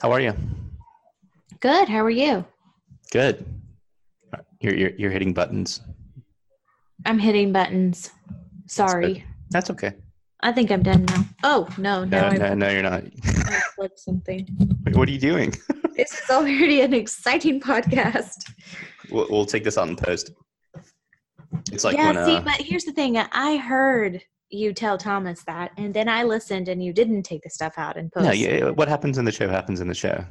How are you? Good. How are you? Good. You're you're, you're hitting buttons. I'm hitting buttons. Sorry. That's okay. I think I'm done now. Oh no, no, No, I no, no, you're not. I flipped something. Wait, what are you doing? This is already an exciting podcast. We'll, we'll take this out in post. It's like yeah, when see, uh, but here's the thing. I heard you tell Thomas that, and then I listened, and you didn't take the stuff out and post. no, yeah, what happens in the show happens in the show.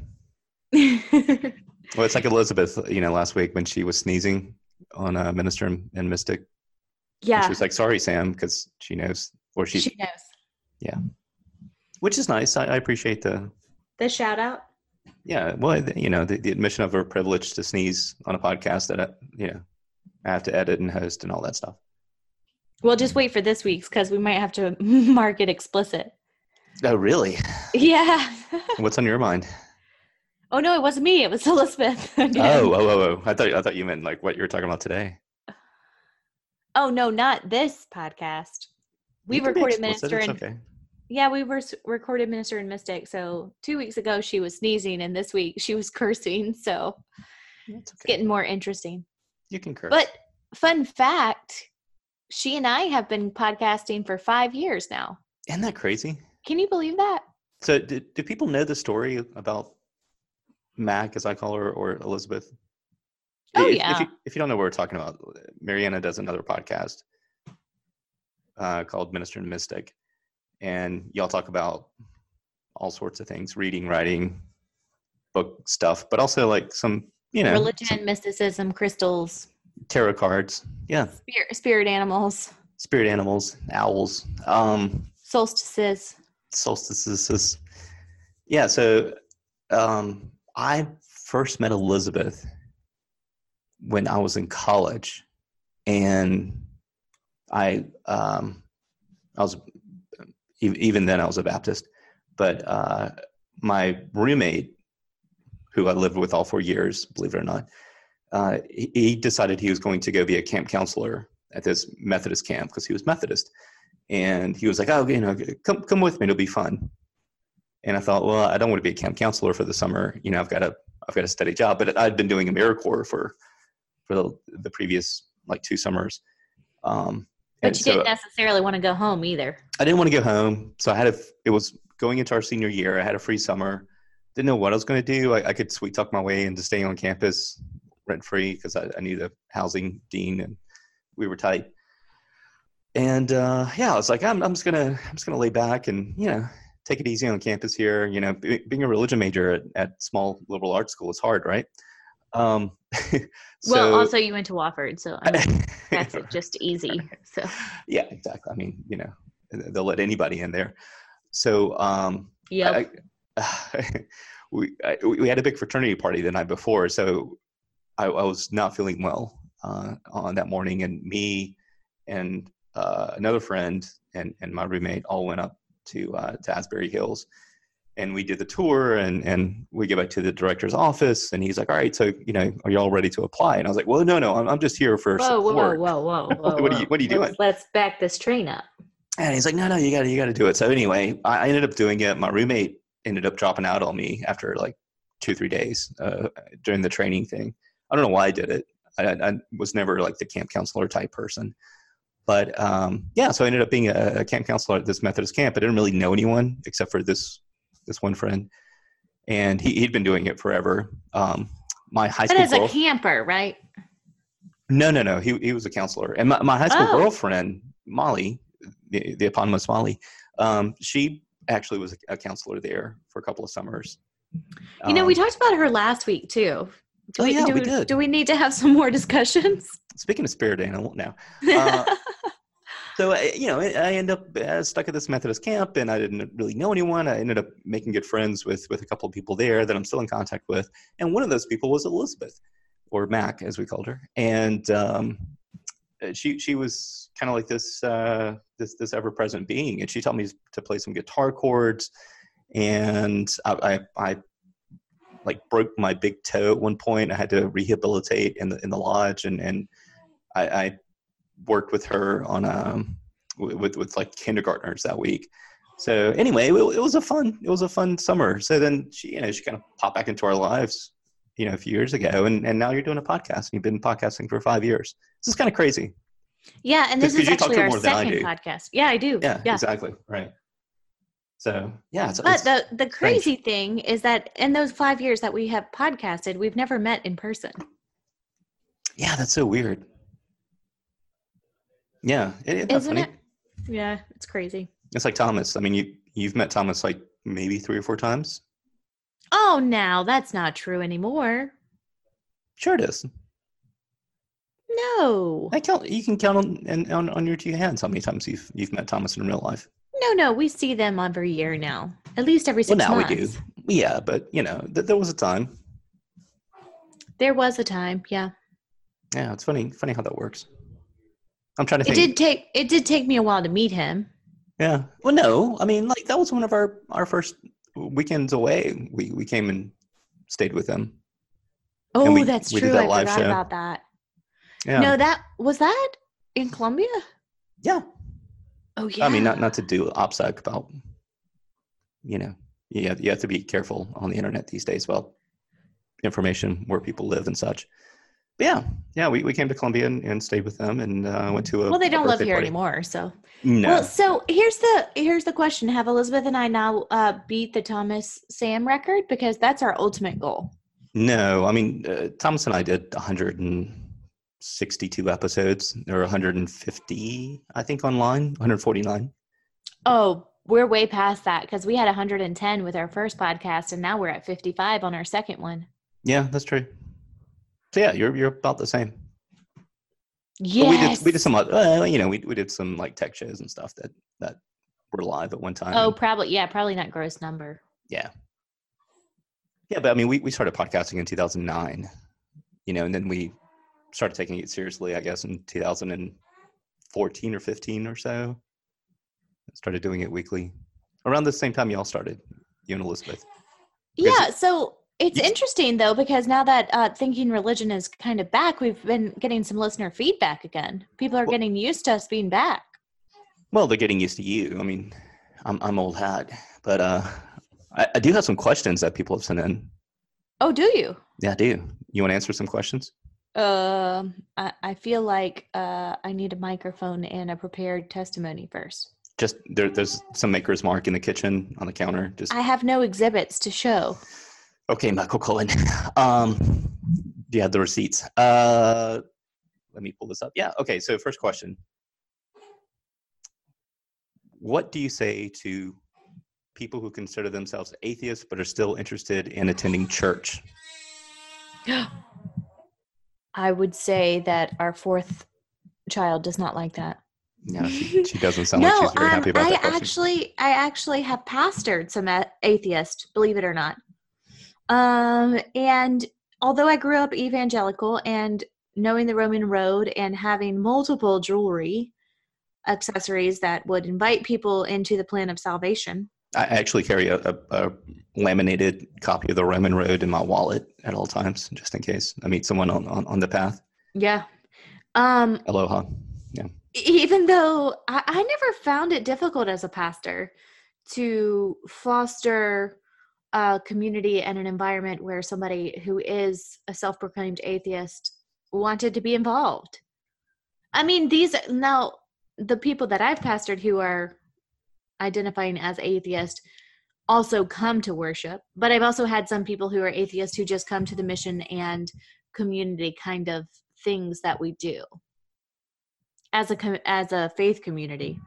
Well, it's like Elizabeth, you know, last week when she was sneezing on uh, Minister and, Mystic. And she was like, "Sorry, Sam," because she knows, or she, she knows. Yeah, which is nice. I, I appreciate the, The shout out. yeah. Well, you know, the, the admission of her privilege to sneeze on a podcast that, I, you know, I have to edit and host and all that stuff. Well, just wait for this week's because we might have to mark it explicit. Oh, really? Yeah. What's on your mind? oh no, it wasn't me. It was Elizabeth. Oh, oh, oh, oh! I thought I thought you meant like what you were talking about today. Oh no, not this podcast. We You recorded Minister and okay. yeah, we were recorded Minister and Mystic. So two weeks ago she was sneezing, and this week she was cursing. So It's it's getting more interesting. You can curse. But fun fact, she and I have been podcasting for five years now. isn't that crazy? Can you believe that? So, do, do people know the story about Mac, as I call her, or Elizabeth? Oh, if, yeah. If you, if you don't know what we're talking about, Merianna does another podcast uh, called Minister and Mystic, and y'all talk about all sorts of things: reading, writing, book stuff, but also like some, you know, Religion, some mysticism, crystals, tarot cards. Yeah, spirit, spirit animals, spirit animals, owls. Um, solstices. solstices. Yeah, so um, I first met Elizabeth when I was in college, and I um, I was even then I was a Baptist, but uh, my roommate, who I lived with all four years, believe it or not, uh, he, he decided he was going to go be a camp counselor at this Methodist camp because he was Methodist and he was like, "Oh, you know, come come with me; it'll be fun." And I thought, well, I don't want to be a camp counselor for the summer. You know, I've got a I've got a steady job, but I'd been doing AmeriCorps for for the, the previous like two summers. Um, But you so didn't necessarily want to go home either. I didn't want to go home, so I had a. It was going into our senior year. I had a free summer. Didn't know what I was going to do. I, I could sweet talk my way into staying on campus rent free because I, I knew the housing dean and we were tight and uh, yeah, I was like, I'm, I'm just gonna, I'm just gonna lay back and you know, take it easy on campus here. You know, be, being a religion major at, at small liberal arts school is hard, right? Um, so, well, also you went to Wofford, so I mean, that's just easy. So yeah, exactly. I mean, you know, they'll let anybody in there. So, um, yeah, we I, we had a big fraternity party the night before, so I, I was not feeling well uh, on that morning, and me and uh, another friend and and my roommate all went up to uh, to Asbury Hills, and we did the tour, and and we get back to the director's office, and he's like, "All right, so you know, are you all ready to apply?" And I was like, "Well, no, no, I'm, I'm just here for whoa, support." whoa, whoa, whoa, whoa. What are you- what are you doing? Let's, let's back this train up. And he's like, no, no, you got to, you got to do it. So anyway, I, I ended up doing it. My roommate ended up dropping out on me after like two, three days uh, during the training thing. I don't know why I did it. I, I was never like the camp counselor type person, but um, yeah. So I ended up being a, a camp counselor at this Methodist camp. I didn't really know anyone except for this this one friend, and he, he'd been doing it forever. Um, my high But school as a camper, right? no, no, no. He he was a counselor, and my, my high school Oh. girlfriend Molly, the, the eponymous Molly, um, she actually was a, a counselor there for a couple of summers. You know, we Um, talked about her last week too. Do Oh, yeah, do we did. Do we need to have some more discussions? speaking of spirit animal now. Uh, So I, you know, I I end up uh, stuck at this Methodist camp, and I didn't really know anyone. I ended up making good friends with with a couple of people there that I'm still in contact with, and one of those people was Elizabeth, or Mac as we called her, and um, uh, she she was kind of like this uh, this this ever present being, and she taught me to play some guitar chords, and I, I I like broke my big toe at one point. I had to rehabilitate in the in the lodge, and and I, I worked with her on um with with like kindergartners that week. So anyway, it, it was a fun it was a fun summer. So then she you know she kind of popped back into our lives, you know, a few years ago, and and now you're doing a podcast. and You've been podcasting for five years. This is kind of crazy. Yeah, and this is actually our more than I second podcast. Yeah, I do. Yeah, yeah. exactly. Right. So yeah, it's, But it's- the the crazy thing is that in those five years that we have podcasted, we've never met in person. yeah, that's so weird. Yeah, it's Isn't funny. it? Yeah, it's crazy. It's like Thomas. I mean, you you've met Thomas like maybe three or four times. Oh, now that's not true anymore. Sure, it is. No, I count. You can count on on, on your two hands how many times you've you've met Thomas in real life. No, no. We see them every year now, at least every six Well, now months. we do. Yeah, but you know, th- there was a time. There was a time, yeah. Yeah, it's funny. Funny how that works. I'm trying to think. It did take it did take me a while to meet him. Yeah. Well, no. I mean, like that was one of our our first weekends away. We we came and stayed with them. Oh, we- that's we true. that I forgot show. about that. Yeah. No, that was that in Columbia. yeah. Oh yeah. I mean, not not to do OPSEC about. You know, you have, you have to be careful on the internet these days about information where people live and such. But yeah, yeah, we, we came to Columbia and, and stayed with them and uh, went to a. well, they don't live here party. anymore, so. No. Well, so here's the here's the question: Have Elizabeth and I now uh, beat the Thomas Sam record because that's our ultimate goal? No, I mean uh, Thomas and I did 162 episodes. or 150, I think, online. 149. Oh, we're way past that because we had 110 with our first podcast, and now we're at 55 on our second one. Yeah, that's true. So yeah, you're you're about the same. Yes. we did we did some uh, you know we we did some like tech shows and stuff that that were live at one time. Oh, probably yeah, probably not gross number. yeah, yeah. But I mean, we we started podcasting in 2009, you know, and then we started taking it seriously, I guess, in 2014 or 15 or so. Started doing it weekly around the same time y'all started, you and Elizabeth. Yeah, so it's interesting though because now that uh, thinking religion is kind of back, we've been getting some listener feedback again. People are Well- getting used to us being back. Well, they're getting used to you. I mean, I'm I'm old hat, but uh, I, I do have some questions that people have sent in. Oh, do you? Yeah, I do. You want to answer some questions? Um, I, I feel like uh, I need a microphone and a prepared testimony first. Just there, there's some maker's mark in the kitchen on the counter. Just I have no exhibits to show. okay, Michael Cohen. Um, do you have the receipts? Uh, let me pull this up. Yeah. Okay. So first question: What do you say to people who consider themselves atheists but are still interested in attending church? I would say that our fourth child does not like that. No, she, she doesn't sound no, like she's very um, happy about I that question. actually, I actually have pastored some atheists, believe it or not. Um, and although I grew up evangelical and knowing the Roman road and having multiple jewelry accessories that would invite people into the plan of salvation, I actually carry a, a, a laminated copy of the Roman Road in my wallet at all times, just in case I meet someone on, on, on the path. yeah. Um, Aloha. Yeah. Even though I, I never found it difficult as a pastor to foster a community and an environment where somebody who is a self-proclaimed atheist wanted to be involved i mean these now the people that i've pastored who are identifying as atheist also come to worship but i've also had some people who are atheists who just come to the mission and community kind of things that we do as a as a faith community,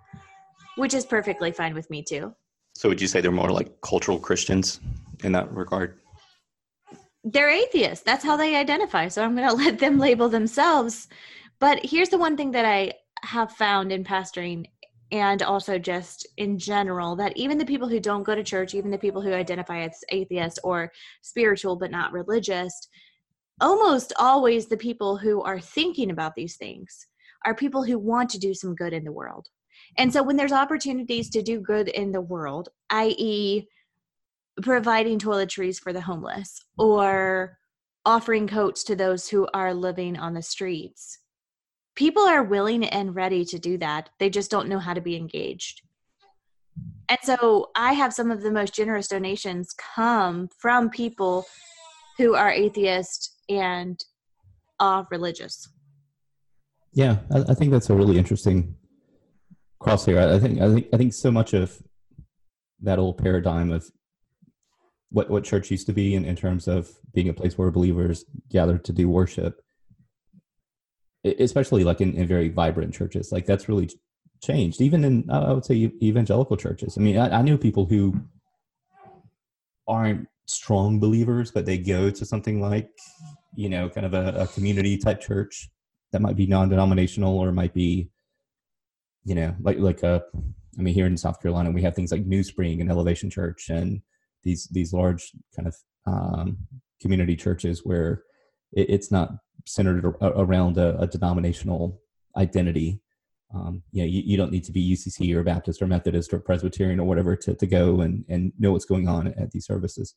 which is perfectly fine with me too. So would you say they're more like cultural Christians in that regard? They're atheists. That's how they identify. So I'm going to let them label themselves. But here's the one thing that I have found in pastoring and also just in general that even the people who don't go to church, even the people who identify as atheist or spiritual but not religious, almost always the people who are thinking about these things are people who want to do some good in the world. And so when there's opportunities to do good in the world, i.e., providing toiletries for the homeless or offering coats to those who are living on the streets, people are willing and ready to do that. They just don't know how to be engaged. And so I have some of the most generous donations come from people who are atheist and are religious. Yeah, I, think that's a really interesting crosshair. I think I think I think so much of that old paradigm of what what church used to be in, in terms of being a place where believers gather to do worship especially like in, in very vibrant churches like that's really changed even in i would say evangelical churches. I mean i, I knew people who aren't strong believers but they go to something like you know kind of a, a community type church that might be non-denominational or might be you know like like a i mean here in south carolina we have things like new spring and elevation church and these these large kind of um, community churches where it, it's not centered around a, a denominational identity um, you know, you, you, don't need to be UCC or Baptist or Methodist or Presbyterian or whatever to, to go and, and know what's going on at these services.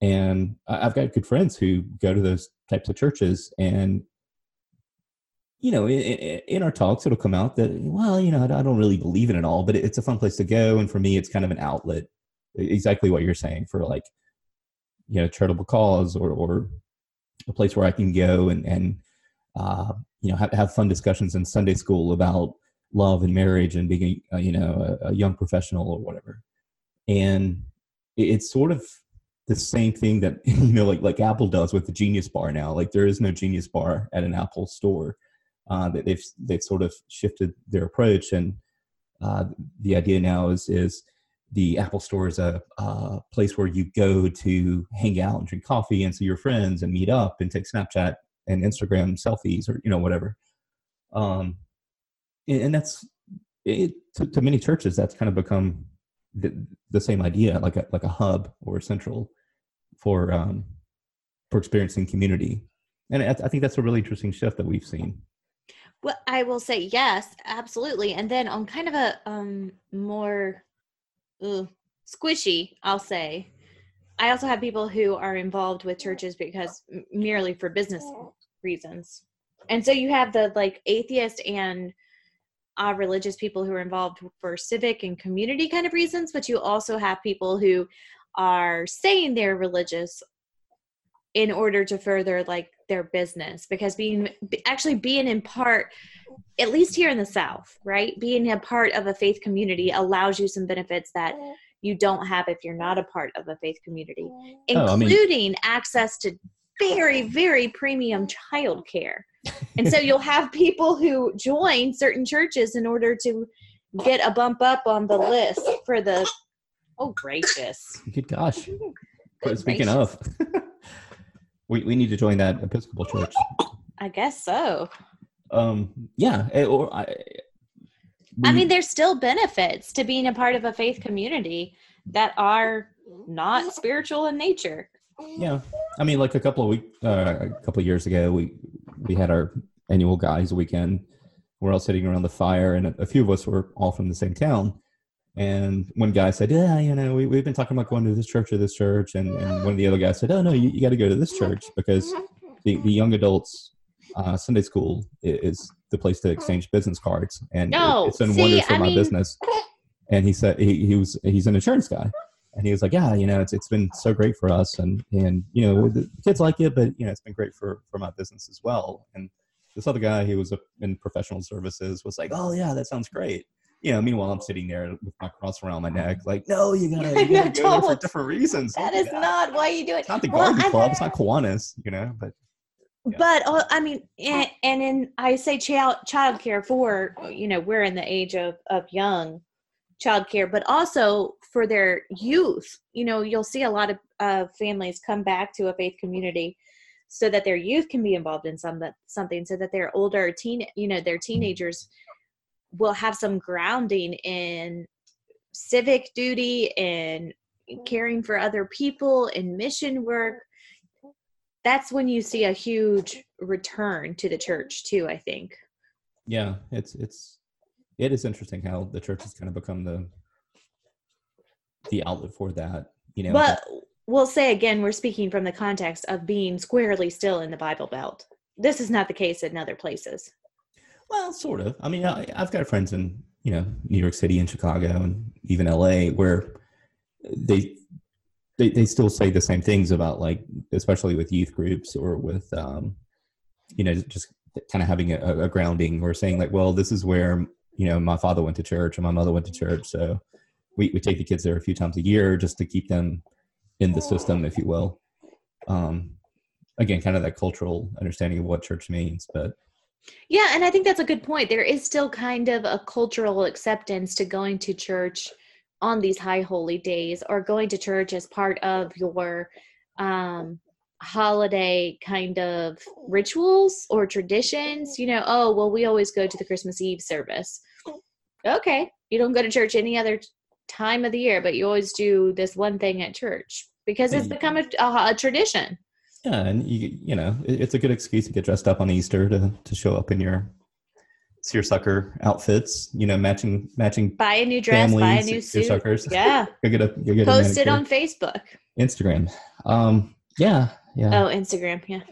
And I've got good friends who go to those types of churches and, you know, in, in our talks, it'll come out that, well, you know, I don't really believe in it all, but it's a fun place to go. And for me, it's kind of an outlet, exactly what you're saying for like, you know, charitable cause or, or a place where I can go and, and, uh, you know have, have fun discussions in sunday school about love and marriage and being a, you know a, a young professional or whatever. And it's sort of the same thing that you know like like apple does with the genius bar now. Like there is no genius bar at an apple store uh, that they've they've sort of shifted their approach. And uh, the idea now is is the apple store is a, a place where you go to hang out and drink coffee and see your friends and meet up and take snapchat and Instagram selfies or you know whatever. Um, and that's it to, to many churches. That's kind of become the, the same idea, like a like a hub or a central for um, for experiencing community. And I, I think that's a really interesting shift that we've seen. Well, I will say yes, absolutely. And then on kind of a um more uh, squishy, I'll say, I also have people who are involved with churches because merely for business reasons. And so you have the like atheist and uh, religious people who are involved for civic and community kind of reasons, but you also have people who are saying they're religious in order to further like their business because being actually being in part at least here in the south right being a part of a faith community allows you some benefits that you don't have if you're not a part of a faith community including oh, I mean, access to very, very premium childcare. and so you'll have people who join certain churches in order to get a bump up on the list for the oh gracious. Good gosh. Good Speaking gracious. of, we, we need to join that Episcopal church. I guess so. Um, yeah, eh, or I, we, I mean, there's still benefits to being a part of a faith community that are not spiritual in nature. Yeah, I mean, like a couple of week, uh, a couple of years ago, we we had our annual guys weekend. We're all sitting around the fire, and a, a few of us were all from the same town. And one guy said, "Yeah, you know, we we've been talking about going to this church or this church," and, and one of the other guys said, "Oh no, you, you got to go to this church because the, the young adults uh, Sunday school is the place to exchange business cards, and no, it, it's been wonders for I my mean... business." And he said he, he was he's an insurance guy, and he was like, "Yeah, you know, it's it's been so great for us, and and you know, the kids like it, but you know, it's been great for for my business as well." And this other guy who was in professional services was like, "Oh yeah, that sounds great." You know, meanwhile, I'm sitting there with my cross around my neck, like, "No, you gotta, you gotta go for different reasons." That is yeah. not why you do it. It's not the well, garden club. It's not Kiwanis, you know, but. Yeah. But uh, I mean, and, and in I say child childcare for you know we're in the age of of young childcare, but also for their youth. You know, you'll see a lot of uh, families come back to a faith community so that their youth can be involved in some that something, so that their older teen, you know, their teenagers will have some grounding in civic duty and caring for other people and mission work. That's when you see a huge return to the church too. I think. Yeah, it's it's it is interesting how the church has kind of become the the outlet for that you know but we'll say again we're speaking from the context of being squarely still in the bible belt this is not the case in other places well sort of. I mean I, have got friends in you know New York City and Chicago and even LA where they they they still say the same things about like especially with youth groups or with um you know just kind of having a, a grounding or saying like well this is where you know my father went to church and my mother went to church. So we, we take the kids there a few times a year just to keep them in the system if you will. Um again kind of that cultural understanding of what church means but Yeah, and I think that's a good point. There is still kind of a cultural acceptance to going to church on these high holy days or going to church as part of your um holiday kind of rituals or traditions. You know, oh, well we always go to the Christmas Eve service. Okay, you don't go to church any other time of the year, but you always do this one thing at church because it's become a, a, a tradition. Yeah and you you know it, it's a good excuse to get dressed up on easter to to show up in your seersucker outfits you know matching matching Buy a new dress, buy a new suit. Yeah. go get a go get a Post it on Facebook. instagram um yeah yeah Oh, Instagram. Yeah.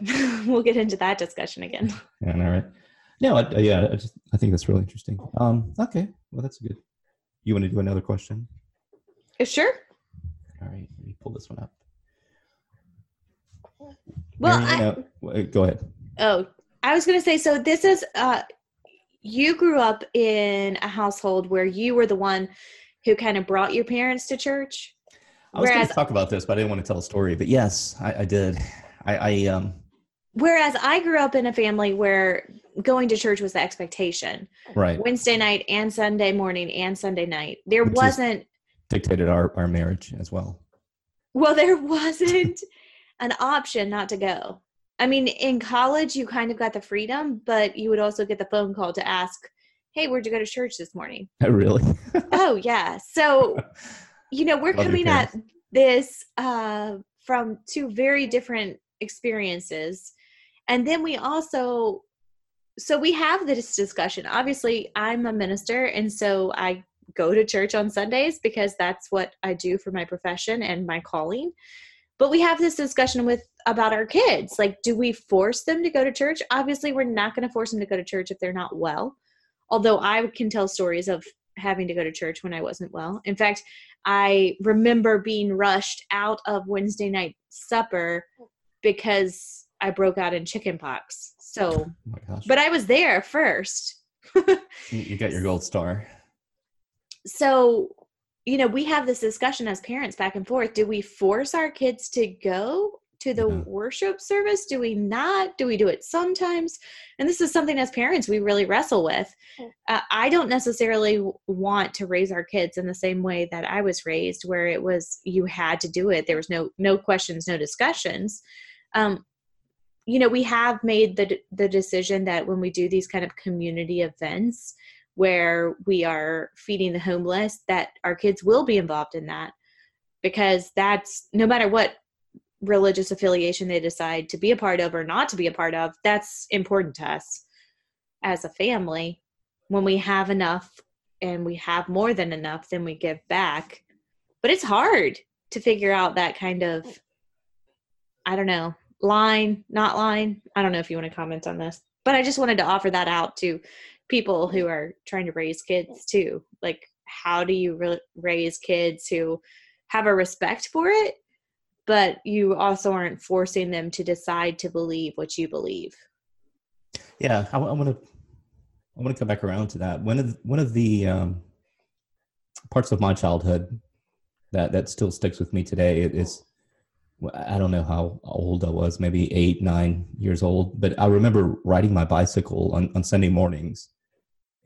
we'll get into that discussion again. Yeah, all right. No, I, I- yeah, I just I think that's really interesting. Um, okay, well that's good. You want to do another question? Uh, Sure. All right, let me pull this one up. Well, I, no, w- go ahead. oh, I was going to say so this is uh you grew up in a household where you were the one who kind of brought your parents to church. I was going to talk about this, but I didn't want to tell a story. But yes, I, I did. I, I um whereas I grew up in a family where going to church was the expectation. right Wednesday night and Sunday morning and Sunday night. There Which wasn't dictated our our marriage as well. Well, there wasn't an option not to go. I mean, in college, you kind of got the freedom, but you would also get the phone call to ask, Hey, where'd you go to church this morning? Oh, really? oh, yeah. So, you know, we're Love coming at this uh, from two very different experiences. And then we also, so we have this discussion. Obviously, I'm a minister, and so I go to church on Sundays because that's what I do for my profession and my calling. But we have this discussion with about our kids. Like, do we force them to go to church? Obviously, we're not going to force them to go to church if they're not well. Although I can tell stories of having to go to church when I wasn't well. In fact, I remember being rushed out of Wednesday night supper because I broke out in chicken pox. So, Oh but I was there first. you you got your gold star. so you know we have this discussion as parents back and forth do we force our kids to go to the Yeah. worship service? Do we not? Do we do it sometimes? And this is something as parents we really wrestle with. Uh, i don't necessarily want to raise our kids in the same way that i was raised where it was you had to do it. There was no no questions no discussions. Um, you know we have made the the decision that when we do these kind of community events where we are feeding the homeless that our kids will be involved in that. Because that's no matter what religious affiliation they decide to be a part of or not to be a part of that's important to us as a family. When we have enough and we have more than enough then we give back. But it's hard to figure out that kind of i don't know line not line. I don't know if you want to comment on this but i just wanted to offer that out to people who are trying to raise kids too. Like how do you re- raise kids who have a respect for it but you also aren't forcing them to decide to believe what you believe? Yeah, I, want to I want to come back around to that. One of the, one of the um, parts of my childhood that that still sticks with me today is I don't know how old I was, maybe eight, nine years old, but I remember riding my bicycle on, on Sunday mornings,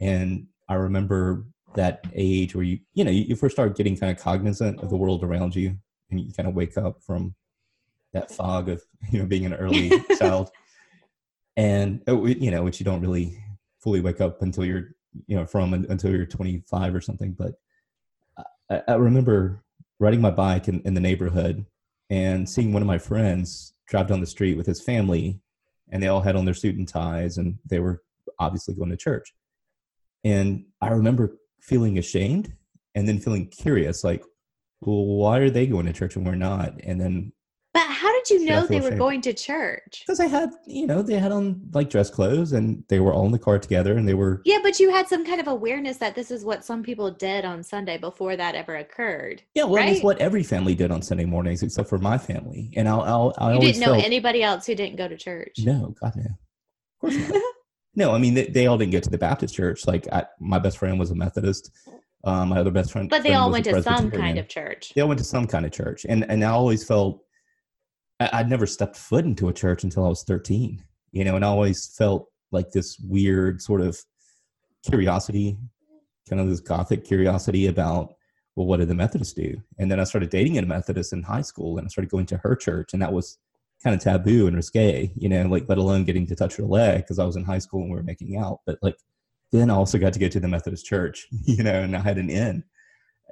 and I remember that age where you you know you, you first start getting kind of cognizant of the world around you, and you kind of wake up from that fog of you know being an early child. And uh, you know which you don't really fully wake up until you're you know from until you're 25 or something but i, I remember riding my bike in, in the neighborhood and seeing one of my friends drive down the street with his family and they all had on their suit and ties and they were obviously going to church and i remember feeling ashamed and then feeling curious like well why are they going to church and we're not and then but how did you know they feel were going to church? because they had you know they had on like dress clothes and they were all in the car together and they were Yeah, but you had some kind of awareness that this is what some people did on Sunday before that ever occurred. yeah well it's Right. what every family did on sunday mornings except for my family and i'll, I'll i You didn't know felt, anybody else who didn't go to church. no god no of course not no i mean they, they all didn't get to the baptist church. Like I, my best friend was a methodist. Um, my other best friend But they friend all went to some kind of church. they all went to some kind of church. And and i always felt I, i'd never stepped foot into a church until i was 13 you know and i always felt like this weird sort of curiosity kind of this gothic curiosity about well what did the methodists do? And then i started dating a methodist in high school and i started going to her church and that was kind of taboo and risque you know like let alone getting to touch her leg because i was in high school and we were making out but like then i also got to go to the methodist church you know and i had an in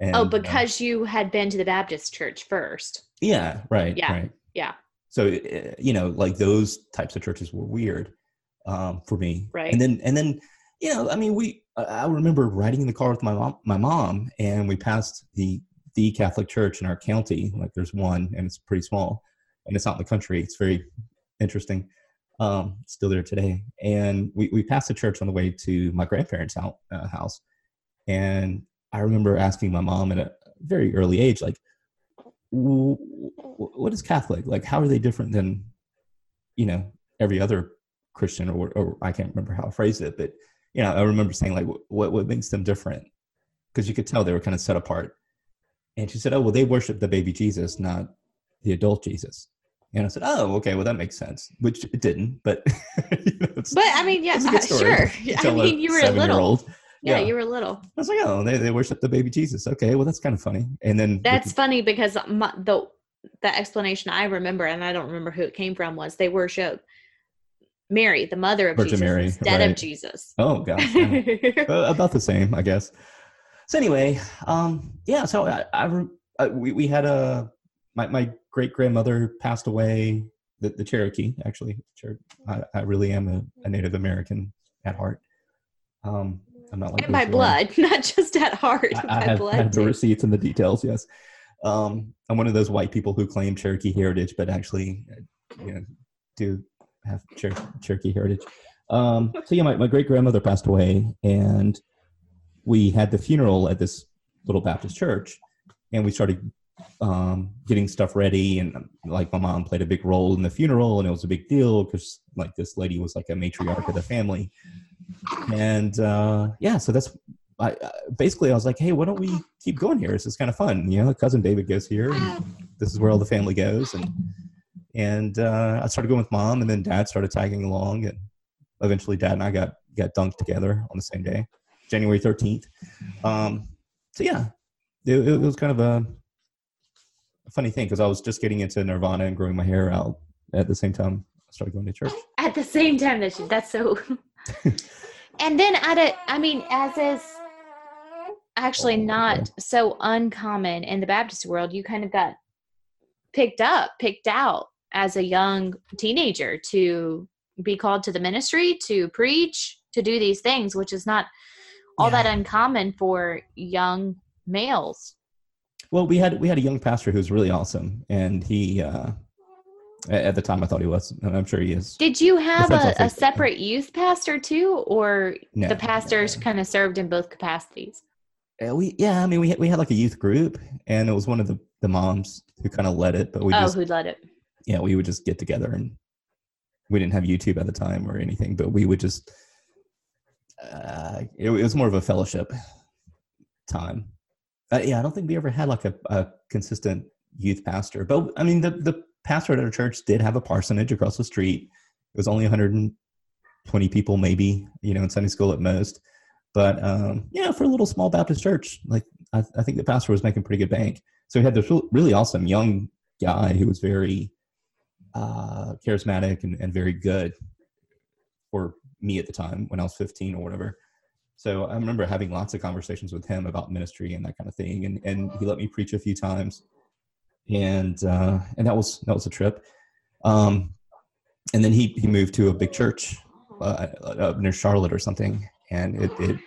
and, oh, uh, because you had been to the Baptist church first. yeah, right. Yeah, Right. yeah. So uh, you know, like those types of churches were weird um, for me. Right. And then and then you know, I mean, we I- I remember riding in the car with my mom, my mom, and we passed the the Catholic church in our county. Like there's one, and it's pretty small, and it's out in the country. It's very interesting. Um, still there today. And we we passed the church on the way to my grandparents' house, uh, house, and I remember asking my mom at a very early age, like, "W- w- what is Catholic? Like, how are they different than, you know, every other Christian or, or I can't remember how I phrased it, but, you know, I remember saying like, what, what makes them different? Cause you could tell they were kind of set apart. And she said, oh, well, they worship the baby Jesus, not the adult Jesus. And I said, oh, okay, well, that makes sense, which it didn't, but, you know, But I mean, yeah, uh, sure. I mean, you were a little. Yeah, Yeah. you were little. I was like, oh, they, they worship the baby Jesus. Okay, well, that's kind of funny. And then That's funny because my, the the explanation I remember, and I don't remember who it came from, was they worship Mary, the mother of Virgin Jesus, Mary, instead of. Jesus. oh gosh, yeah. Uh, about the same, I guess. So anyway, um, yeah. So I, I, I we, we had a my my great grandmother passed away. The, the Cherokee, actually, Cher- I, I really am a, a Native American at heart. Um, I'm not like and by blood, not just at heart, I, by I have, blood. I have the receipts and the details. Yes, um, I'm one of those white people who claim Cherokee heritage, but actually, uh, you know, do have Cher- Cherokee heritage. Um, so yeah, my, my great grandmother passed away, and we had the funeral at this little Baptist church, and we started um, getting stuff ready, and um, like my mom played a big role in the funeral, and it was a big deal because like this lady was like a matriarch of the family, and uh, yeah, so that's I, I basically I was like, hey, why don't we keep going here? This is kind of fun, you know. Cousin David goes here, this is where all the family goes, and and uh, I started going with mom, and then dad started tagging along, and eventually dad and I got got dunked together on the same day, January thirteenth. Um, so yeah, it, it was kind of a funny thing because I was just getting into Nirvana and growing my hair out at the same time I started going to church. at the same time that she, that's so and then at a i mean as is actually Oh, not okay. so uncommon in the baptist world you kind of got picked up picked out as a young teenager to be called to the ministry to preach to do these things which is not all that uncommon for young males Well, we had we had a young pastor who was really awesome, and he uh, at the time I thought he was, and I'm sure he is. did you have a, a separate youth pastor too or No, the pastors no. kind of served in both capacities Uh, we yeah, I mean we had, we had like a youth group, and it was one of the the moms who kind of led it, but we oh just who led it yeah we would just get together and we didn't have YouTube at the time or anything, but we would just uh, it, it was more of a fellowship time. Uh, yeah, I don't think we ever had like a, a consistent youth pastor, but I mean the the pastor at our church did have a parsonage across the street. It was only 120 people, maybe you know, in Sunday school at most. But um, know, for a little small Baptist church, like I, I think the pastor was making pretty good bank. So he had this really awesome young guy who was very uh, charismatic and, and very good for me at the time when I was 15 or whatever. So I remember having lots of conversations with him about ministry and that kind of thing, and and he let me preach a few times, and uh, and that was that was a trip. Um, and then he he moved to a big church uh, up near Charlotte or something, and it it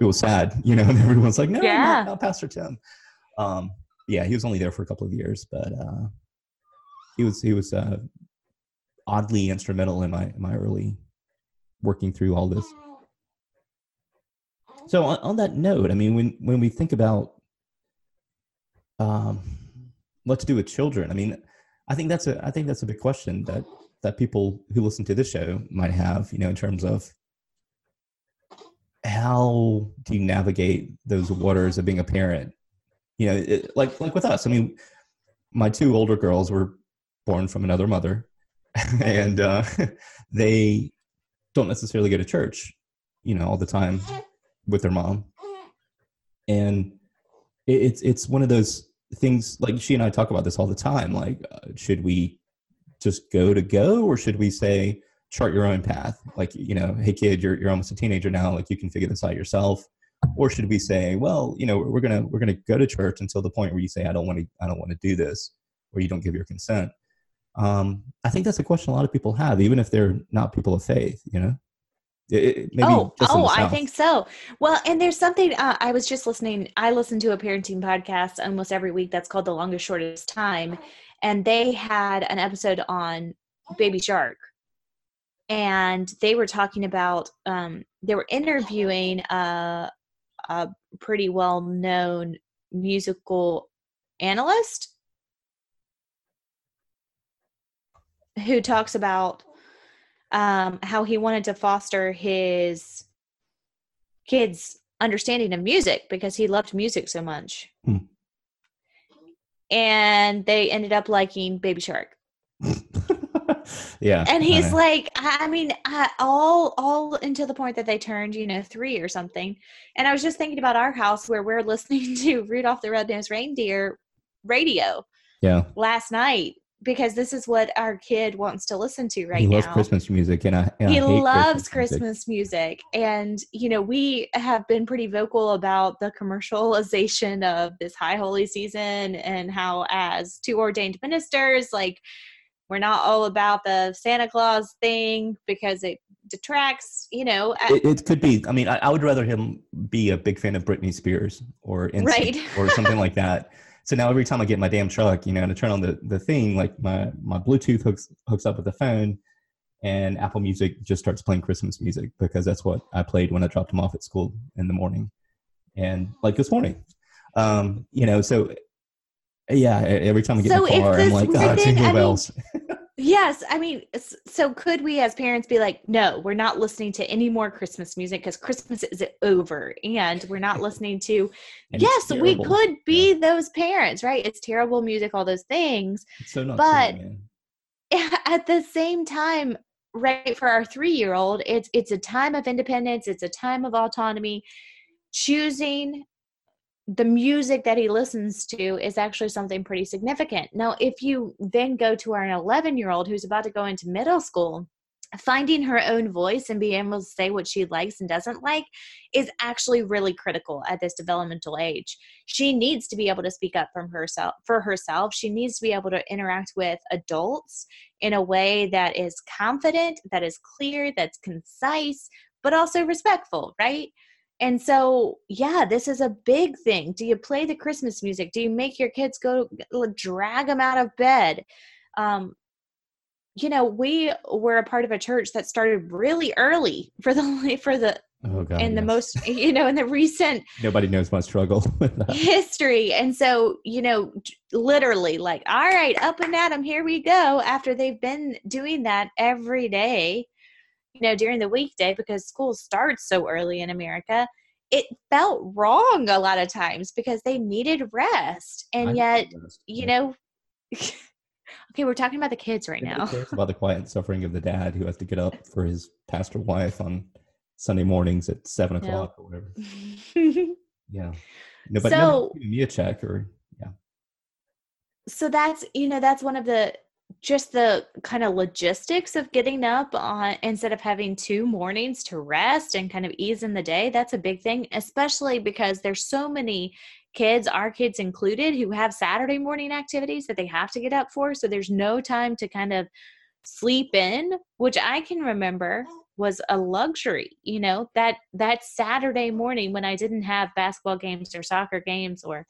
it was sad, you know. And everyone's like, no, Yeah. not, not Pastor Tim. Um, yeah, he was only there for a couple of years, but uh, he was he was uh, oddly instrumental in my in my early working through all this. So on, on that note, I mean, when when we think about um, what to do with children, I mean, I think that's a I think that's a big question that that people who listen to this show might have, you know, in terms of how do you navigate those waters of being a parent? You know, it, like like with us. I mean, my two older girls were born from another mother, and uh, they don't necessarily go to church, you know, all the time with their mom, and it, it's it's one of those things. Like she and I talk about this all the time. Like, uh, should we just go to go, or should we say chart your own path? Like, you know, hey kid, you're you're almost a teenager now. Like, you can figure this out yourself. Or should we say, well, you know, we're gonna we're gonna go to church until the point where you say, I don't want to I don't want to do this, or you don't give your consent. Um, I think that's a question a lot of people have, even if they're not people of faith. You know. It, oh, oh, I think so. Well, and there's something uh, I was just listening. I listen to a parenting podcast almost every week that's called The Longest Shortest Time, and they had an episode on Baby Shark, and they were talking about um, they were interviewing a, a pretty well known musical analyst who talks about um, how he wanted to foster his kids' understanding of music because he loved music so much. Hmm. And they ended up liking Baby Shark. yeah. And he's like, I mean, I, all all until the point that they turned, you know, three or something. And I was just thinking about our house where we're listening to Rudolph the Red-Nosed Reindeer radio. Yeah. Last night because this is what our kid wants to listen to right he now. He loves Christmas music, and I, and he I loves Christmas, Christmas music. music. And you know, we have been pretty vocal about the commercialization of this High Holy season, and how, as two ordained ministers, like we're not all about the Santa Claus thing because it detracts. You know, uh, it, it could be. I mean, I, I, would rather him be a big fan of Britney Spears or right. or something like that. So now every time I get my damn truck, you know, to turn on the, the thing, like my, my Bluetooth hooks hooks up with the phone and Apple Music just starts playing Christmas music because that's what I played when I dropped him off at school in the morning. And like this morning. Um, you know, so yeah, every time I get so in the car, I'm like, oh, jingle bells. Yes, I mean, so could we as parents be like, no, we're not listening to any more Christmas music because Christmas is over, and we're not listening to. yes, we could be yeah. those parents, right? It's terrible music, all those things. so not but true, at the same time, right for our three-year-old, it's it's a time of independence. It's a time of autonomy. Choosing the music that he listens to is actually something pretty significant. Now, if you then go to our 11 year old who's about to go into middle school, finding her own voice and being able to say what she likes and doesn't like is actually really critical at this developmental age. She needs to be able to speak up from herself for herself. She needs to be able to interact with adults in a way that is confident, that is clear, that's concise, but also respectful, right? And so, yeah, this is a big thing. Do you play the Christmas music? Do you make your kids go drag them out of bed? Um, you know, we were a part of a church that started really early for the for the oh God, in yes. the most you know in the recent nobody knows my struggle history and so you know literally like all right up and at them here we go after they've been doing that every day know, during the weekday because school starts so early in America, it felt wrong a lot of times because they needed rest. And yet, rest. you know, okay, we're talking about the kids right now. about the quiet suffering of the dad who has to get up for his pastor wife on Sunday mornings at seven o'clock or whatever. yeah. No, but so, me a check or yeah. So that's you know that's one of the just the kind of logistics of getting up on instead of having two mornings to rest and kind of ease in the day that's a big thing especially because there's so many kids our kids included who have saturday morning activities that they have to get up for so there's no time to kind of sleep in which i can remember was a luxury you know that that saturday morning when i didn't have basketball games or soccer games or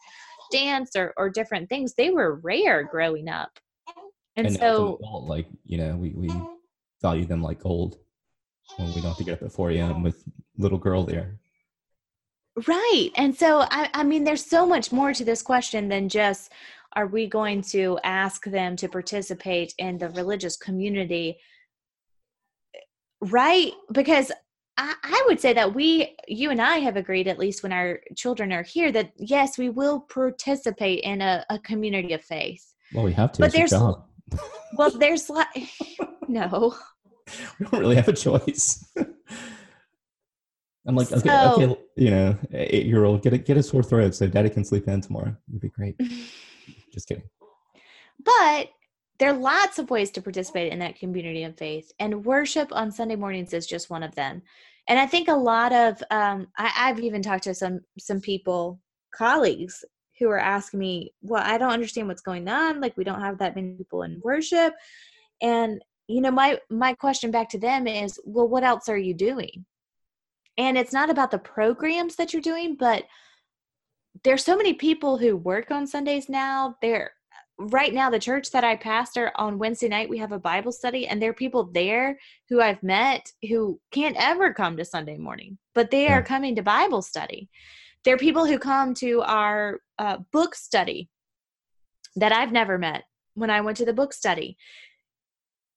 dance or, or different things they were rare growing up And, and an so adult, like you know, we we value them like gold when we don't have to get up at 4 a.m. with little girl there. Right. And so, I, I mean, there's so much more to this question than just are we going to ask them to participate in the religious community? Right. Because I, I would say that we, you and I have agreed, at least when our children are here, that yes, we will participate in a, a community of faith. Well, we have to. But there's- job. Well, there's like, no. we don't really have a choice. I'm like, okay, So- okay, you know, eight year old, get a get a sore throat so daddy can sleep in tomorrow. It'd be great. Just kidding. But there are lots of ways to participate in that community of faith, and worship on Sunday mornings is just one of them. And I think a lot of um, I, I've even talked to some some people, colleagues, who are asking me, "Well, I don't understand what's going on. Like, we don't have that many people in worship." And you know, my my question back to them is, "Well, what else are you doing?" And it's not about the programs that you're doing, but there's so many people who work on Sundays now. There right now the church that I pastor on Wednesday night we have a Bible study and there are people there who I've met who can't ever come to Sunday morning, but they Yeah. are coming to Bible study. There are people who come to our uh, book study that I've never met when I went to the book study.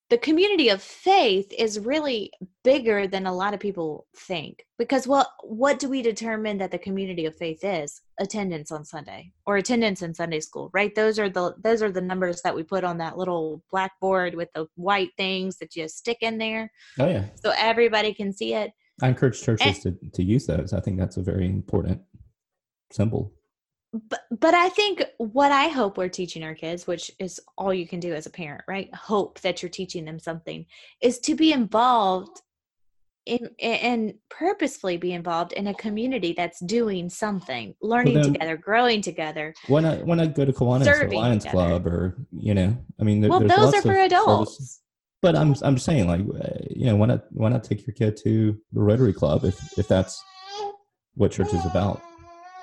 The community of faith is really bigger than a lot of people think because well what do we determine that the community of faith is attendance on sunday or attendance in sunday school right those are the those are the numbers that we put on that little blackboard with the white things that you stick in there Oh yeah, so everybody can see it I encourage churches to to use those. I think that's a very important symbol. But but i think what i hope we're teaching our kids which is all you can do as a parent right hope that you're teaching them something is to be involved in and purposefully be involved in a community that's doing something learning then- together growing together Why not? Why not go to Kiwanis or Lions together. Club or you know? I mean, there, well there's those lots are for of adults service- But I'm I'm saying like uh, you know why not why not take your kid to the Rotary Club if if that's what church is about?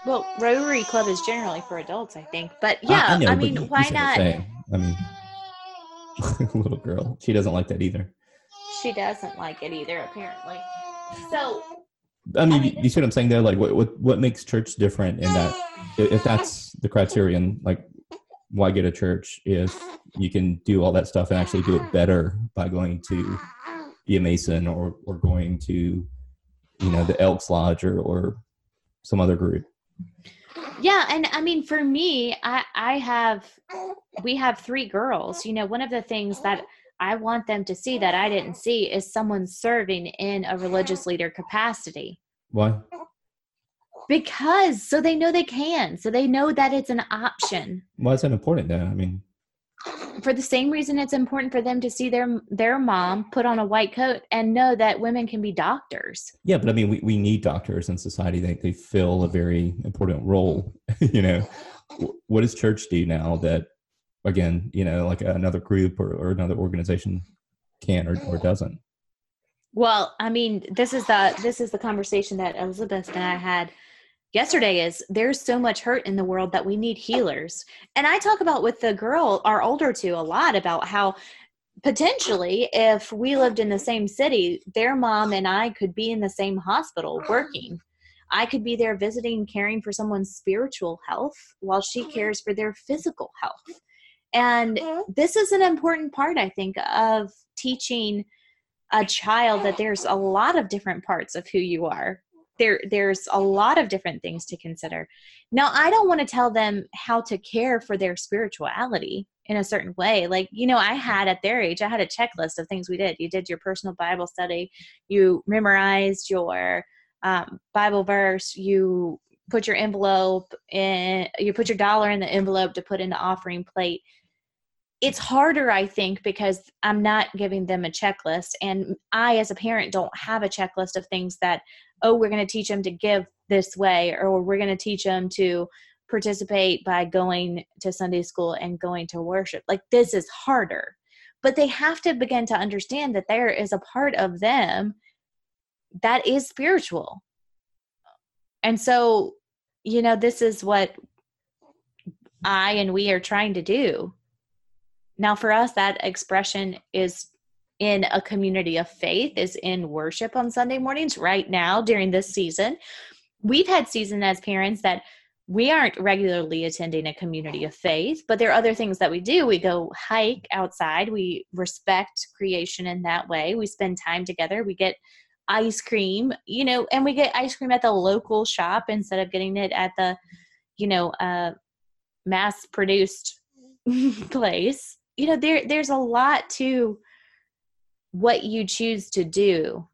Well rotary club is generally for adults i think but yeah i, know, but mean you- you why see what I'm not. I mean, little girl, she doesn't like that either. she doesn't like it either apparently so I mean, I mean, you see what I'm saying there? Like, what what what makes church different in that if if that's the criterion, like, why get a church if you can do all that stuff and actually do it better by going to be a Mason or or going to, you know, the Elks Lodge or or some other group. Yeah and i mean for me i i have we have three girls you know one of the things that i want them to see that i didn't see is someone serving in a religious leader capacity Why? because so they know they can so they know that it's an option Why is that important though? I mean, for the same reason it's important for them to see their their mom put on a white coat and know that women can be doctors yeah, but I mean, we, we need doctors in society. They they fill a very important role. you know, what does church do now that, again, you know, like another group or, or another organization can or, or doesn't? Well, I mean, this is the this is the conversation that Elizabeth and I had yesterday is there's so much hurt in the world that we need healers. And I talk about with the girl, our older two, a lot about how potentially if we lived in the same city, their mom and I could be in the same hospital working. I could be there visiting, caring for someone's spiritual health while she mm-hmm. cares for their physical health. And mm-hmm. this is an important part, I think, of teaching a child that there's a lot of different parts of who you are there there's a lot of different things to consider. Now i don't want to tell them how to care for their spirituality in a certain way. Like you know i had at their age i had a checklist of things we did. You did your personal bible study you memorized your um, bible verse you put your envelope in you put your dollar in the envelope to put in the offering plate it's harder i think because i'm not giving them a checklist and i as a parent don't have a checklist of things that oh we're going to teach them to give this way or we're going to teach them to participate by going to sunday school and going to worship. Like this is harder. But they have to begin to understand that there is a part of them that is spiritual. And so you know this is what i and we are trying to do Now, for us, that expression is in a community of faith, is in worship on Sunday mornings right now during this season. We've had season as parents that we aren't regularly attending a community of faith, but there are other things that we do. We go hike outside, we respect creation in that way, we spend time together, we get ice cream, you know, and we get ice cream at the local shop instead of getting it at the, you know, uh, mass produced place. You know, there there's a lot to what you choose to do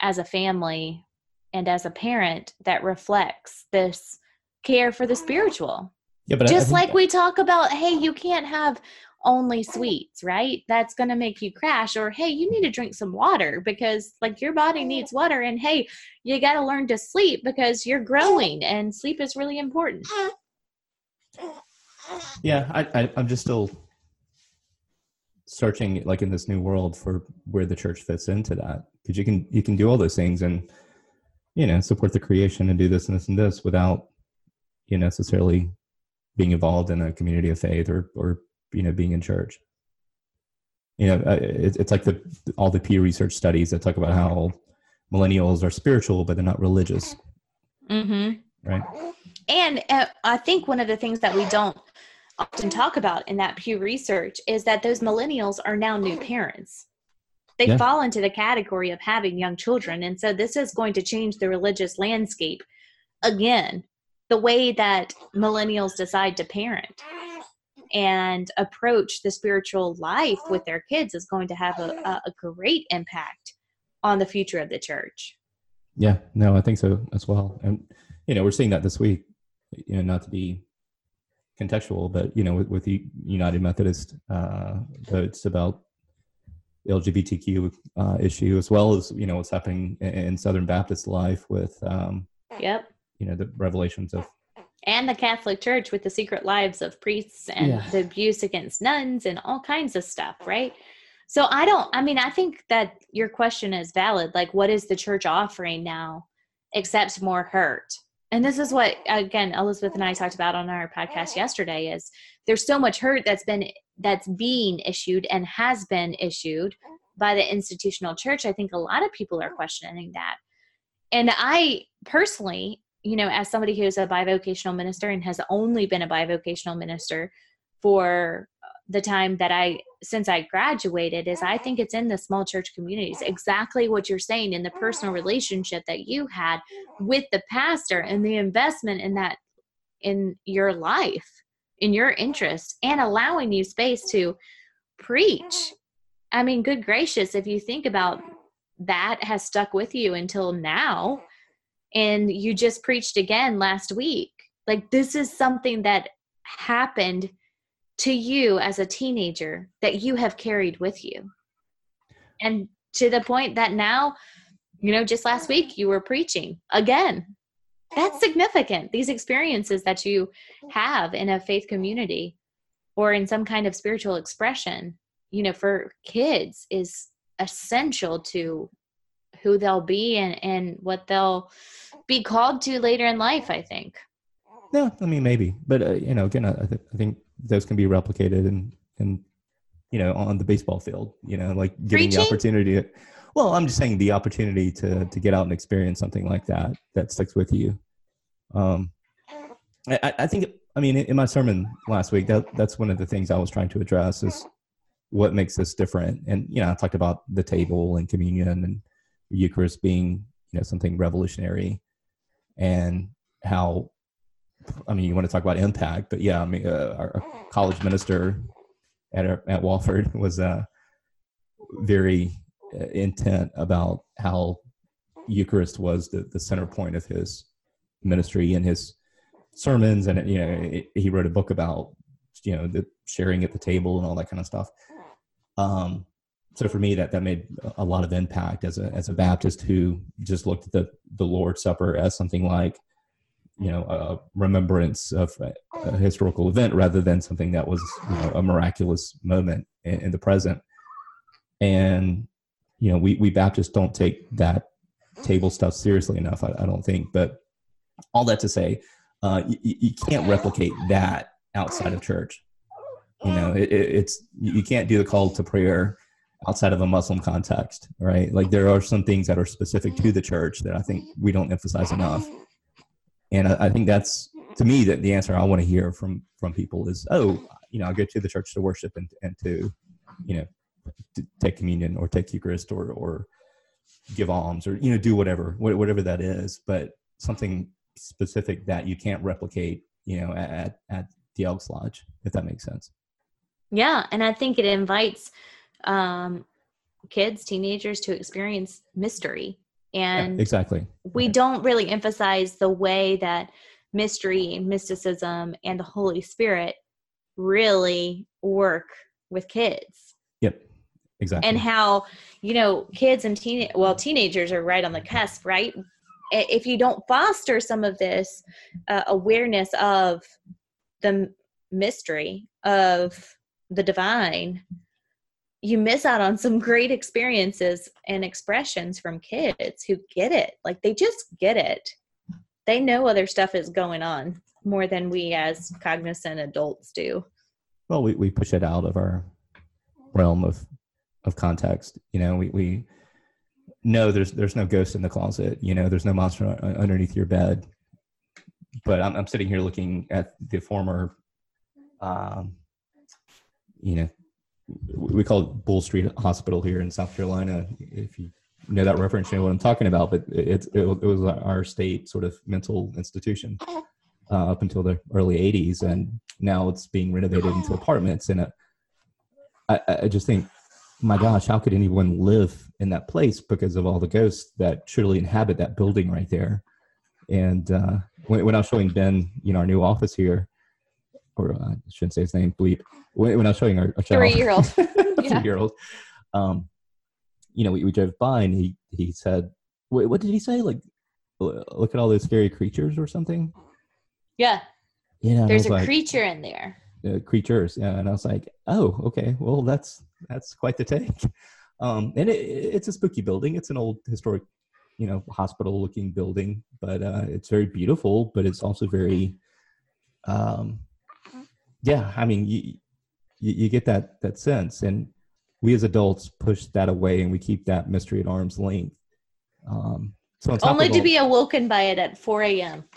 as a family and as a parent that reflects this care for the spiritual. Yeah, but just like we talk about, hey, you can't have only sweets, right? That's going to make you crash. Or, hey, you need to drink some water because, like, your body needs water. And, hey, you got to learn to sleep because you're growing and sleep is really important. Yeah, I, I, I'm just still searching, like, in this new world for where the church fits into that because you can you can do all those things and you know support the creation and do this and this and this without you know, necessarily being involved in a community of faith or or you know being in church. You know it, it's like the all the pew research studies that talk about how millennials are spiritual but they're not religious. Mm-hmm. right? And uh, i think one of the things that we don't often talk about in that pew research is that those millennials are now new parents they yeah. fall into the category of having young children and so this is going to change the religious landscape again the way that millennials decide to parent and approach the spiritual life with their kids is going to have a, a great impact on the future of the church. Yeah, no, I think so as well. And, you know, we're seeing that this week, you know, not to be contextual, but, you know, with, with the United Methodist uh, votes about LGBTQ uh, issue, as well as, you know, what's happening in, in Southern Baptist life with, um, yep you know the revelations of and the Catholic Church with the secret lives of priests and yeah. the abuse against nuns and all kinds of stuff, right? So I don't I mean I think that your question is valid. Like what is the church offering now except more hurt? And this is what again Elizabeth and I talked about on our podcast yesterday is there's so much hurt that's been that's being issued and has been issued by the institutional church. I think a lot of people are questioning that. And I personally you know, as somebody who's a bivocational minister and has only been a bivocational minister for the time that I since I graduated is I think it's in the small church communities exactly what you're saying in the personal relationship that you had with the pastor and the investment in that in your life in your interest and allowing you space to preach. I mean good gracious if you think about that has stuck with you until now and you just preached again last week. Like this is something that happened to you as a teenager that you have carried with you. And to the point that now you know just last week you were preaching again. That's significant these experiences that you have in a faith community or in some kind of spiritual expression you know for kids is essential to who they'll be and and what they'll be called to later in life i think. No i mean maybe but uh, you know again I, th- I think those can be replicated and and you know on the baseball field you know like getting Preaching? the opportunity to, well i'm just saying the opportunity to to get out and experience something like that that sticks with you um i i think i mean in my sermon last week that that's one of the things i was trying to address is what makes this different and you know i talked about the table and communion and Eucharist being you know something revolutionary, and how I mean you want to talk about impact, but yeah, I mean uh, our college minister at at Wofford was uh, very uh, intent about how Eucharist was the, the center point of his ministry and his sermons, and you know he wrote a book about you know the sharing at the table and all that kind of stuff. Um, so for me that that made a lot of impact as a as a Baptist who just looked at the the Lord's Supper as something like you know a remembrance of a, a historical event rather than something that was you know, a miraculous moment in, in, the present. And you know we we Baptists don't take that table stuff seriously enough I, I don't think. But all that to say uh, you, you can't replicate that outside of church. You know, it, it, it's you can't do the call to prayer outside of a Muslim context, right? Like there are some things that are specific to the church that I think we don't emphasize enough, and I, I think that's to me that the answer I want to hear from from people is, oh, you know, I go to the church to worship and and to, you know, to take communion or take Eucharist or or give alms or you know do whatever whatever that is, but something specific that you can't replicate, you know, at at the Elks Lodge, if that makes sense. Yeah, and I think it invites um, kids, teenagers to experience mystery. And yeah, exactly. We don't really emphasize the way that mystery, mysticism, and the Holy Spirit really work with kids. Yep. Exactly. And how, you know, kids and teen well, teenagers are right on the cusp, right? If you don't foster some of this uh, awareness of the mystery of the divine, you miss out on some great experiences and expressions from kids who get it. Like they just get it. They know other stuff is going on more than we as cognizant adults do. Well, we, we push it out of our realm of of context. You know, we, we know there's there's no ghost in the closet. You know, there's no monster underneath your bed. But I'm, I'm sitting here looking at the former, um, you know, we call it Bull Street Hospital here in South Carolina. If you know that reference, you know what I'm talking about. But it, it, it was our state sort of mental institution uh, up until the early 80s. And now it's being renovated into apartments. And I, I just think, my gosh, how could anyone live in that place because of all the ghosts that surely inhabit that building right there? And uh, when, when I was showing Ben, you know, our new office here, or uh, I shouldn't say his name, bleep. When, when I was showing our, our three year old, three year old, um, you know, we, we drove by and he he said, "Wait, what did he say? Like, look at all those scary creatures or something." Yeah. Yeah. There's a like, creature in there. Uh, creatures, yeah, and I was like, "Oh, okay. Well, that's that's quite the take." Um, and it, it's a spooky building. It's an old historic, you know, hospital-looking building, but uh, it's very beautiful. But it's also very um, yeah, I mean, you, you, you get that that sense, and we as adults push that away, and we keep that mystery at arm's length. Um, so only to all, be awoken by it at 4 a.m.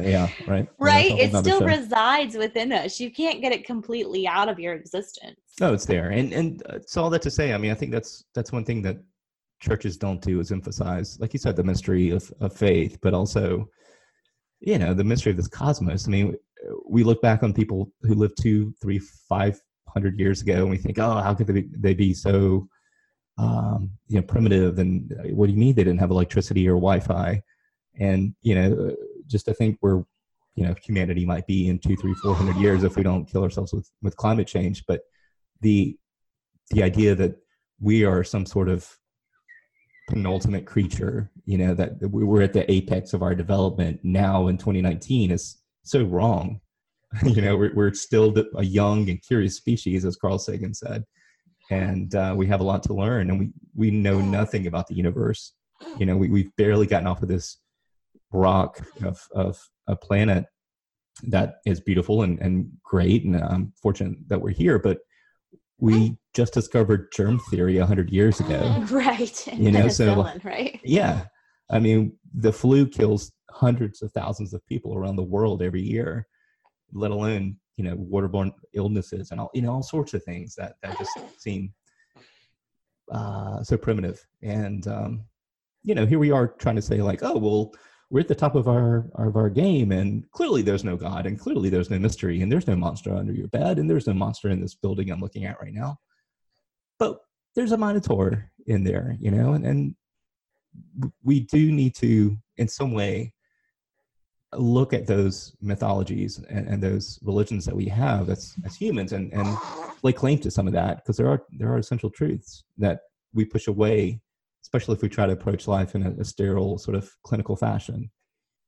yeah, right. Right. Yeah, it still resides within us. You can't get it completely out of your existence. No, it's there, and and it's all that to say. I mean, I think that's that's one thing that churches don't do is emphasize, like you said, the mystery of, of faith, but also, you know, the mystery of this cosmos. I mean, we look back on people who lived two, three, five hundred years ago, and we think, oh, how could they be, they be so, um, you know, primitive? And uh, what do you mean they didn't have electricity or Wi-Fi? And you know, just to think where, you know, humanity might be in two, three, four hundred years if we don't kill ourselves with with climate change. But the the idea that we are some sort of penultimate creature, you know, that we're at the apex of our development now in 2019 is so wrong. you know, we're, we're still a young and curious species, as Carl Sagan said, and uh, we have a lot to learn, and we we know nothing about the universe. You know, we we've barely gotten off of this rock of of a planet that is beautiful and, and great, and I'm fortunate that we're here, but we just discovered germ theory 100 years ago right you know so right yeah i mean the flu kills hundreds of thousands of people around the world every year, let alone you know waterborne illnesses and all you know all sorts of things that that just seem uh, so primitive. And um, you know, here we are trying to say like, oh well, we're at the top of our of our game, and clearly there's no God, and clearly there's no mystery, and there's no monster under your bed, and there's no monster in this building I'm looking at right now. But there's a minotaur in there, you know, and, and we do need to, in some way, look at those mythologies and, and, those religions that we have as, as humans and, and lay claim to some of that because there are there are essential truths that we push away especially if we try to approach life in a, a sterile sort of clinical fashion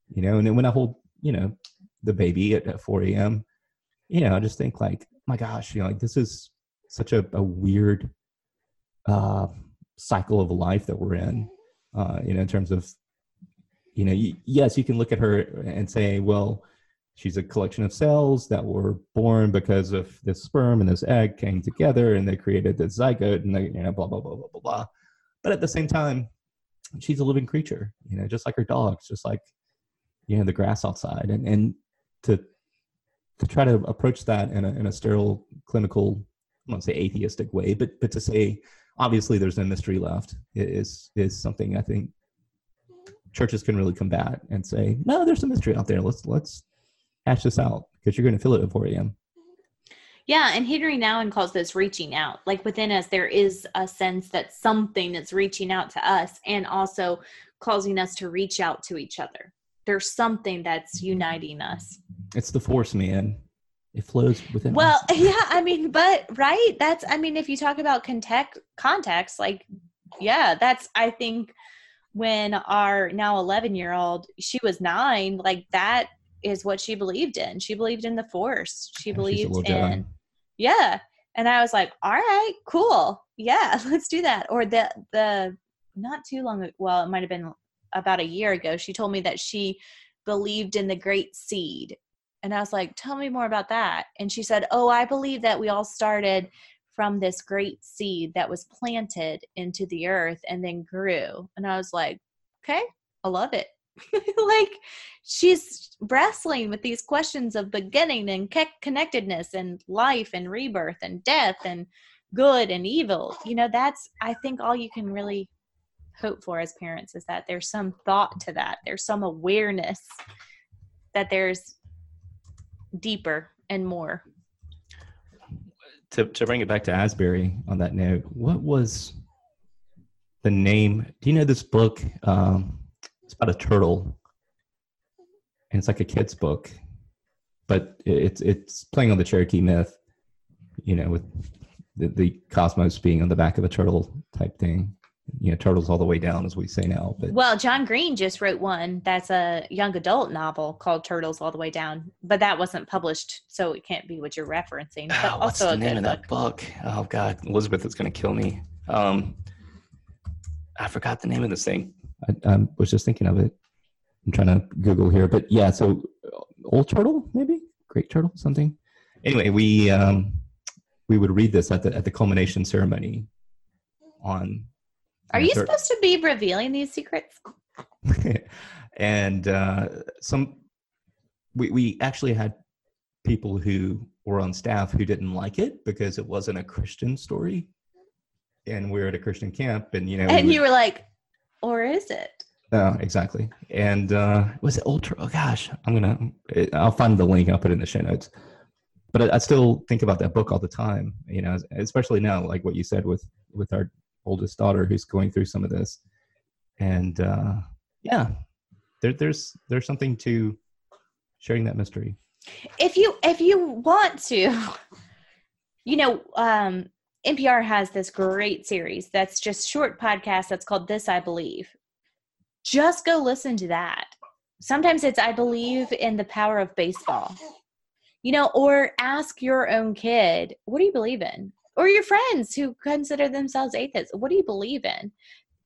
you know? And then when i hold you know the baby at, at 4 a.m you know i just think like my gosh you know like this is such a, a weird uh cycle of life that we're in uh you know in terms of you know, you, yes, you can look at her and say, well, she's a collection of cells that were born because of this sperm and this egg came together and they created the zygote and they, you know, blah, blah, blah, blah, blah, blah. But at the same time, she's a living creature, you know, just like her dogs, just like, you know, the grass outside. And, and to, to try to approach that in a, in a sterile clinical, I won't say atheistic way, but, but to say, obviously there's no mystery left is, is something I think churches can really combat and say, no, there's some mystery out there. Let's, let's, hash this out because you're going to feel it at 4 a.m. Yeah, and Henri Nouwen calls this reaching out. Like within us, there is a sense that something that's reaching out to us and also causing us to reach out to each other. There's something that's mm-hmm. uniting us. It's the force, man. It flows within well, us. yeah, I mean, but right? That's, I mean, if you talk about context, context, like, yeah, that's, I think when our now 11 year old, she was nine, like that is what she believed in. She believed in the force. She yeah, believed in Yeah. And I was like, "All right, cool. Yeah, let's do that." Or the the not too long well, it might have been about a year ago, she told me that she believed in the great seed. And I was like, "Tell me more about that." And she said, "Oh, I believe that we all started from this great seed that was planted into the earth and then grew." And I was like, "Okay, I love it." like she's wrestling with these questions of beginning and connectedness and life and rebirth and death and good and evil you know that's i think all you can really hope for as parents is that there's some thought to that there's some awareness that there's deeper and more to, to bring it back to asbury on that note what was the name? Do you know this book? Um, it's about a turtle, and it's like a kid's book, but it's it's playing on the Cherokee myth, you know, with the, the cosmos being on the back of a turtle type thing. You know, turtles all the way down, as we say now. But well, John Green just wrote one that's a young adult novel called Turtles All the Way Down, but that wasn't published, so it can't be what you're referencing. But oh, what's the name of that book? Oh God, Elizabeth is going to kill me. Um, I forgot the name of this thing. I, I, was just thinking of it. I'm trying to Google here, but yeah. So, old turtle, maybe great turtle, something. Anyway, we um, we would read this at the at the culmination ceremony. On. Are you third. supposed to be revealing these secrets? and uh, some, we we actually had people who were on staff who didn't like it because it wasn't a Christian story and we were at a Christian camp, and you know, and we you were like, or is it? No, exactly. And uh, was it ultra? Oh gosh, I'm gonna. I'll find the link. I'll put it in the show notes. But I, I still think about that book all the time. You know, especially now, like what you said with with our oldest daughter who's going through some of this. And uh, yeah, there, there's there's something to sharing that mystery. If you if you want to, you know, um, NPR has this great series that's just short podcast that's called This I Believe. Just go listen to that. Sometimes it's I believe in the power of baseball. You know, or ask your own kid, what do you believe in? Or your friends who consider themselves atheists, what do you believe in?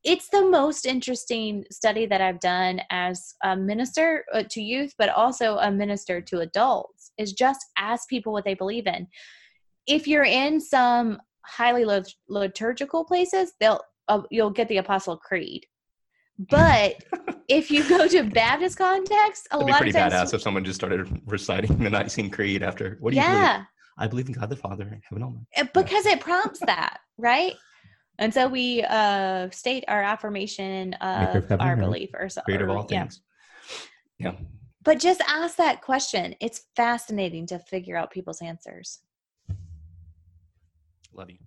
It's the most interesting study that I've done as a minister uh, to youth, but also a minister to adults, is just ask people what they believe in if you're in some highly liturgical places, they'll uh, you'll get the Apostle Creed. But if you go to Baptist context, a That'd lot be pretty of times, badass if someone just started reciting the Nicene Creed after. What do you yeah. believe? I believe in God the Father and heaven only. Uh, because yeah. it prompts that, right? And so we uh, state our affirmation of our belief or something. Creator of all things. Yeah. yeah. But just ask that question. It's fascinating to figure out people's answers. Love you.